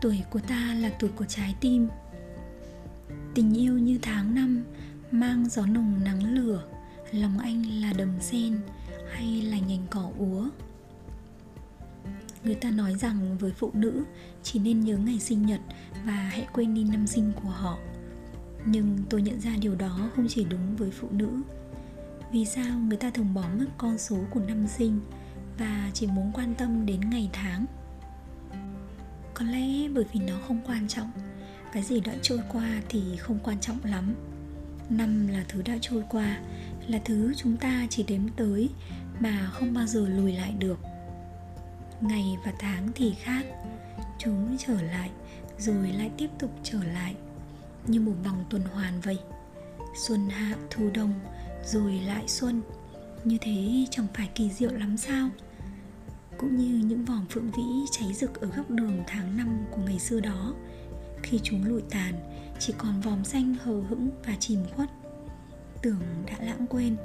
tuổi của ta là tuổi của trái tim. Tình yêu như tháng năm, mang gió nồng nắng lửa, lòng anh là đầm sen hay là nhành cỏ úa? Người ta nói rằng với phụ nữ, chỉ nên nhớ ngày sinh nhật và hãy quên đi năm sinh của họ. Nhưng tôi nhận ra điều đó không chỉ đúng với phụ nữ. Vì sao người ta thường bỏ mất con số của năm sinh và chỉ muốn quan tâm đến ngày tháng? Có lẽ bởi vì nó không quan trọng. Cái gì đã trôi qua thì không quan trọng lắm. Năm là thứ đã trôi qua, là thứ chúng ta chỉ đếm tới mà không bao giờ lùi lại được. Ngày và tháng thì khác, chúng trở lại, rồi lại tiếp tục trở lại, như một vòng tuần hoàn vậy. Xuân hạ thu đông, rồi lại xuân. Như thế chẳng phải kỳ diệu lắm sao? Cũng như những vòm phượng vĩ cháy rực ở góc đường tháng năm của ngày xưa đó. Khi chúng lụi tàn, chỉ còn vòm xanh hờ hững và chìm khuất. Tưởng đã lãng quên,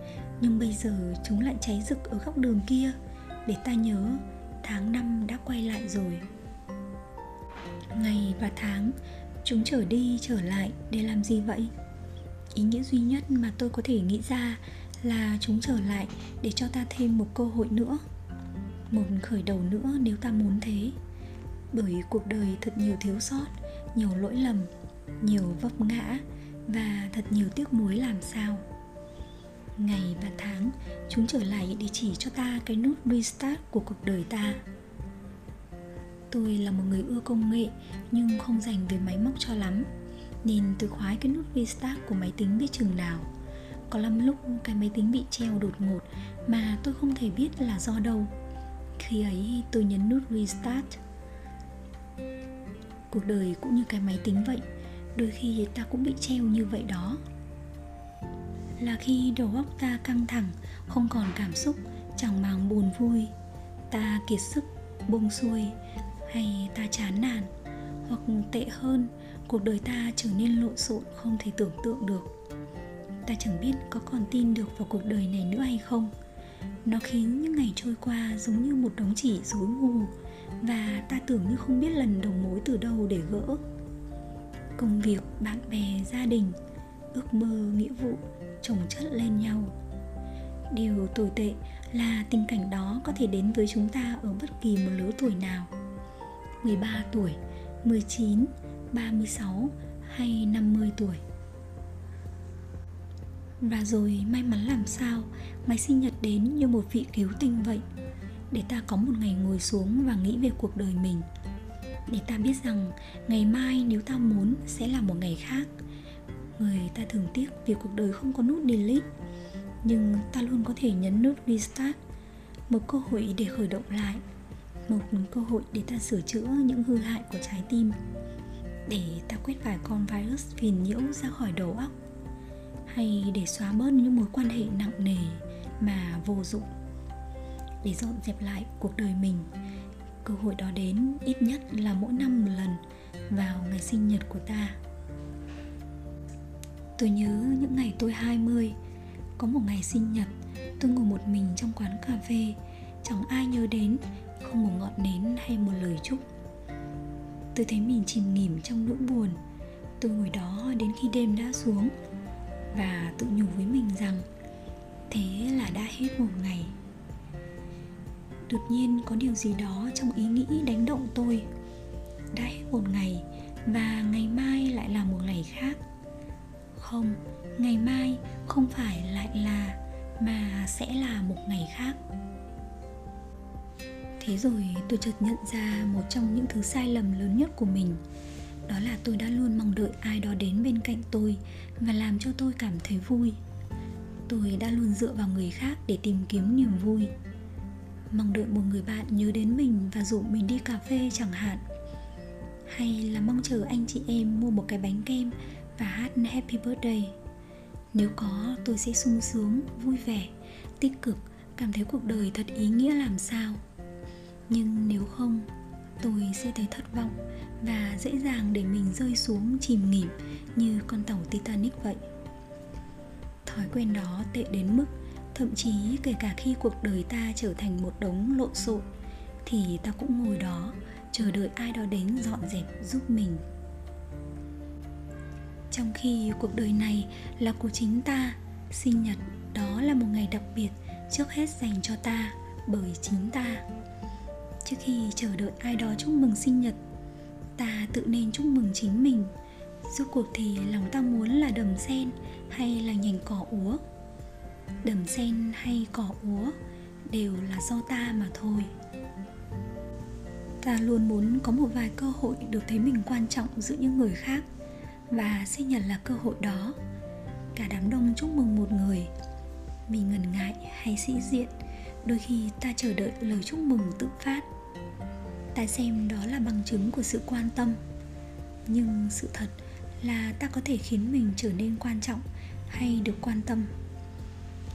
nhưng bây giờ chúng lại cháy rực ở góc đường kia. Để ta nhớ, tháng năm đã quay lại rồi. Ngày và tháng, chúng trở đi trở lại để làm gì vậy? Ý nghĩa duy nhất mà tôi có thể nghĩ ra là chúng trở lại để cho ta thêm một cơ hội nữa một khởi đầu nữa nếu ta muốn thế. Bởi cuộc đời thật nhiều thiếu sót, nhiều lỗi lầm, nhiều vấp ngã và thật nhiều tiếc nuối làm sao. Ngày và tháng, chúng trở lại để chỉ cho ta cái nút restart của cuộc đời ta. Tôi là một người ưa công nghệ nhưng không dành về máy móc cho lắm, nên tôi khoái cái nút restart của máy tính biết chừng nào. Có lắm lúc cái máy tính bị treo đột ngột mà tôi không thể biết là do đâu khi ấy tôi nhấn nút restart. Cuộc đời cũng như cái máy tính vậy, đôi khi ta cũng bị treo như vậy đó. Là khi đầu óc ta căng thẳng, không còn cảm xúc, chẳng màng buồn vui, ta kiệt sức, buông xuôi, hay ta chán nản, hoặc tệ hơn, cuộc đời ta trở nên lộn xộn, không thể tưởng tượng được. Ta chẳng biết có còn tin được vào cuộc đời này nữa hay không nó khiến những ngày trôi qua giống như một đống chỉ rối mù và ta tưởng như không biết lần đầu mối từ đâu để gỡ. Công việc bạn bè gia đình ước mơ nghĩa vụ chồng chất lên nhau. Điều tồi tệ là tình cảnh đó có thể đến với chúng ta ở bất kỳ một lứa tuổi nào. 13 tuổi, 19, 36 hay 50 tuổi và rồi may mắn làm sao Ngày sinh nhật đến như một vị cứu tinh vậy. Để ta có một ngày ngồi xuống và nghĩ về cuộc đời mình. Để ta biết rằng ngày mai nếu ta muốn sẽ là một ngày khác. Người ta thường tiếc vì cuộc đời không có nút delete, Nhưng ta luôn có thể nhấn nút restart, Một cơ hội để khởi động lại, Một cơ hội để ta sửa chữa những hư hại của trái tim. Để ta quét vài con virus phiền nhiễu ra khỏi đầu óc hay để xóa bớt những mối quan hệ nặng nề mà vô dụng. Để dọn dẹp lại cuộc đời mình, cơ hội đó đến ít nhất là mỗi năm một lần vào ngày sinh nhật của ta. Tôi nhớ những ngày tôi 20 có một ngày sinh nhật, tôi ngồi một mình trong quán cà phê, chẳng ai nhớ đến, không một ngọn nến hay một lời chúc. Tôi thấy mình chìm nghỉm trong nỗi buồn, tôi ngồi đó đến khi đêm đã xuống và tự nhủ với mình rằng thế là đã hết một ngày. Đột nhiên có điều gì đó trong ý nghĩ đánh động tôi. Đã hết một ngày và ngày mai lại là một ngày khác. Không, ngày mai không phải lại là, mà sẽ là một ngày khác. Thế rồi tôi chợt nhận ra một trong những thứ sai lầm lớn nhất của mình đó là tôi đã luôn mong đợi ai đó đến bên cạnh tôi và làm cho tôi cảm thấy vui. Tôi đã luôn dựa vào người khác để tìm kiếm niềm vui. Mong đợi một người bạn nhớ đến mình và rủ mình đi cà phê chẳng hạn. Hay là mong chờ anh chị em mua một cái bánh kem và hát happy birthday. Nếu có, tôi sẽ sung sướng, vui vẻ, tích cực, cảm thấy cuộc đời thật ý nghĩa làm sao. Nhưng nếu không tôi sẽ thấy thất vọng và dễ dàng để mình rơi xuống chìm nghỉm như con tàu Titanic vậy. Thói quen đó tệ đến mức, thậm chí kể cả khi cuộc đời ta trở thành một đống lộn xộn, thì ta cũng ngồi đó, chờ đợi ai đó đến dọn dẹp giúp mình trong khi cuộc đời này là của chính ta, sinh nhật đó là một ngày đặc biệt trước hết dành cho ta bởi chính ta trước khi chờ đợi ai đó chúc mừng sinh nhật. Ta tự nên chúc mừng chính mình. Rốt cuộc thì lòng ta muốn là đầm sen hay là nhành cỏ úa? Đầm sen hay cỏ úa đều là do ta mà thôi. Ta luôn muốn có một vài cơ hội được thấy mình quan trọng giữa những người khác và sinh nhật là cơ hội đó. Cả đám đông chúc mừng một người, vì ngần ngại hay sĩ diện, đôi khi ta chờ đợi lời chúc mừng tự phát ta xem đó là bằng chứng của sự quan tâm. Nhưng sự thật là ta có thể khiến mình trở nên quan trọng hay được quan tâm.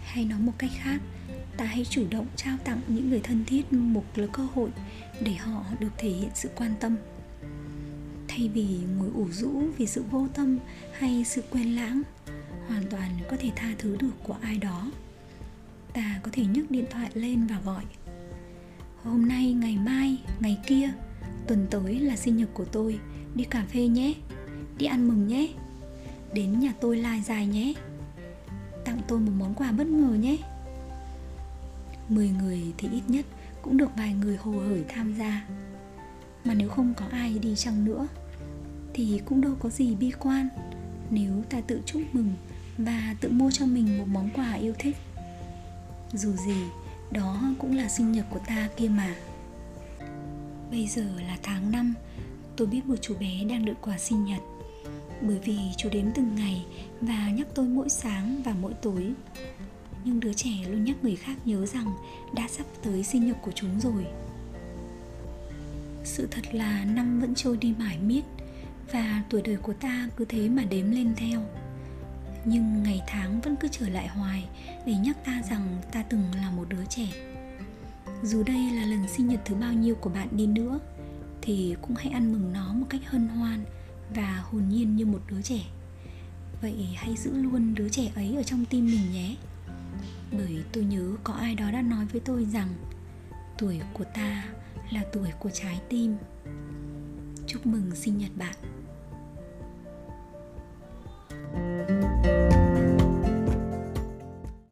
Hay nói một cách khác, ta hãy chủ động trao tặng những người thân thiết một cơ hội để họ được thể hiện sự quan tâm. Thay vì ngồi ủ rũ vì sự vô tâm hay sự quên lãng, hoàn toàn có thể tha thứ được của ai đó. Ta có thể nhấc điện thoại lên và gọi. Hôm nay ngày kia, tuần tới là sinh nhật của tôi. Đi cà phê nhé. Đi ăn mừng nhé. Đến nhà tôi lai dài nhé. Tặng tôi một món quà bất ngờ nhé. 10 người thì ít nhất cũng được vài người hồ hởi tham gia. Mà nếu không có ai đi chăng nữa, thì cũng đâu có gì bi quan. Nếu ta tự chúc mừng và tự mua cho mình một món quà yêu thích, dù gì, đó cũng là sinh nhật của ta kia mà bây giờ là tháng 5 tôi biết một chú bé đang đợi quà sinh nhật. Bởi vì chú đếm từng ngày và nhắc tôi mỗi sáng và mỗi tối. Nhưng đứa trẻ luôn nhắc người khác nhớ rằng đã sắp tới sinh nhật của chúng rồi. Sự thật là năm vẫn trôi đi mãi miết và tuổi đời của ta cứ thế mà đếm lên theo. Nhưng ngày tháng vẫn cứ trở lại hoài để nhắc ta rằng ta từng là một đứa trẻ dù đây là lần sinh nhật thứ bao nhiêu của bạn đi nữa, thì cũng hãy ăn mừng nó một cách hân hoan và hồn nhiên như một đứa trẻ. Vậy hãy giữ luôn đứa trẻ ấy ở trong tim mình nhé. Bởi tôi nhớ có ai đó đã nói với tôi rằng, tuổi của ta là tuổi của trái tim. Chúc mừng sinh nhật bạn.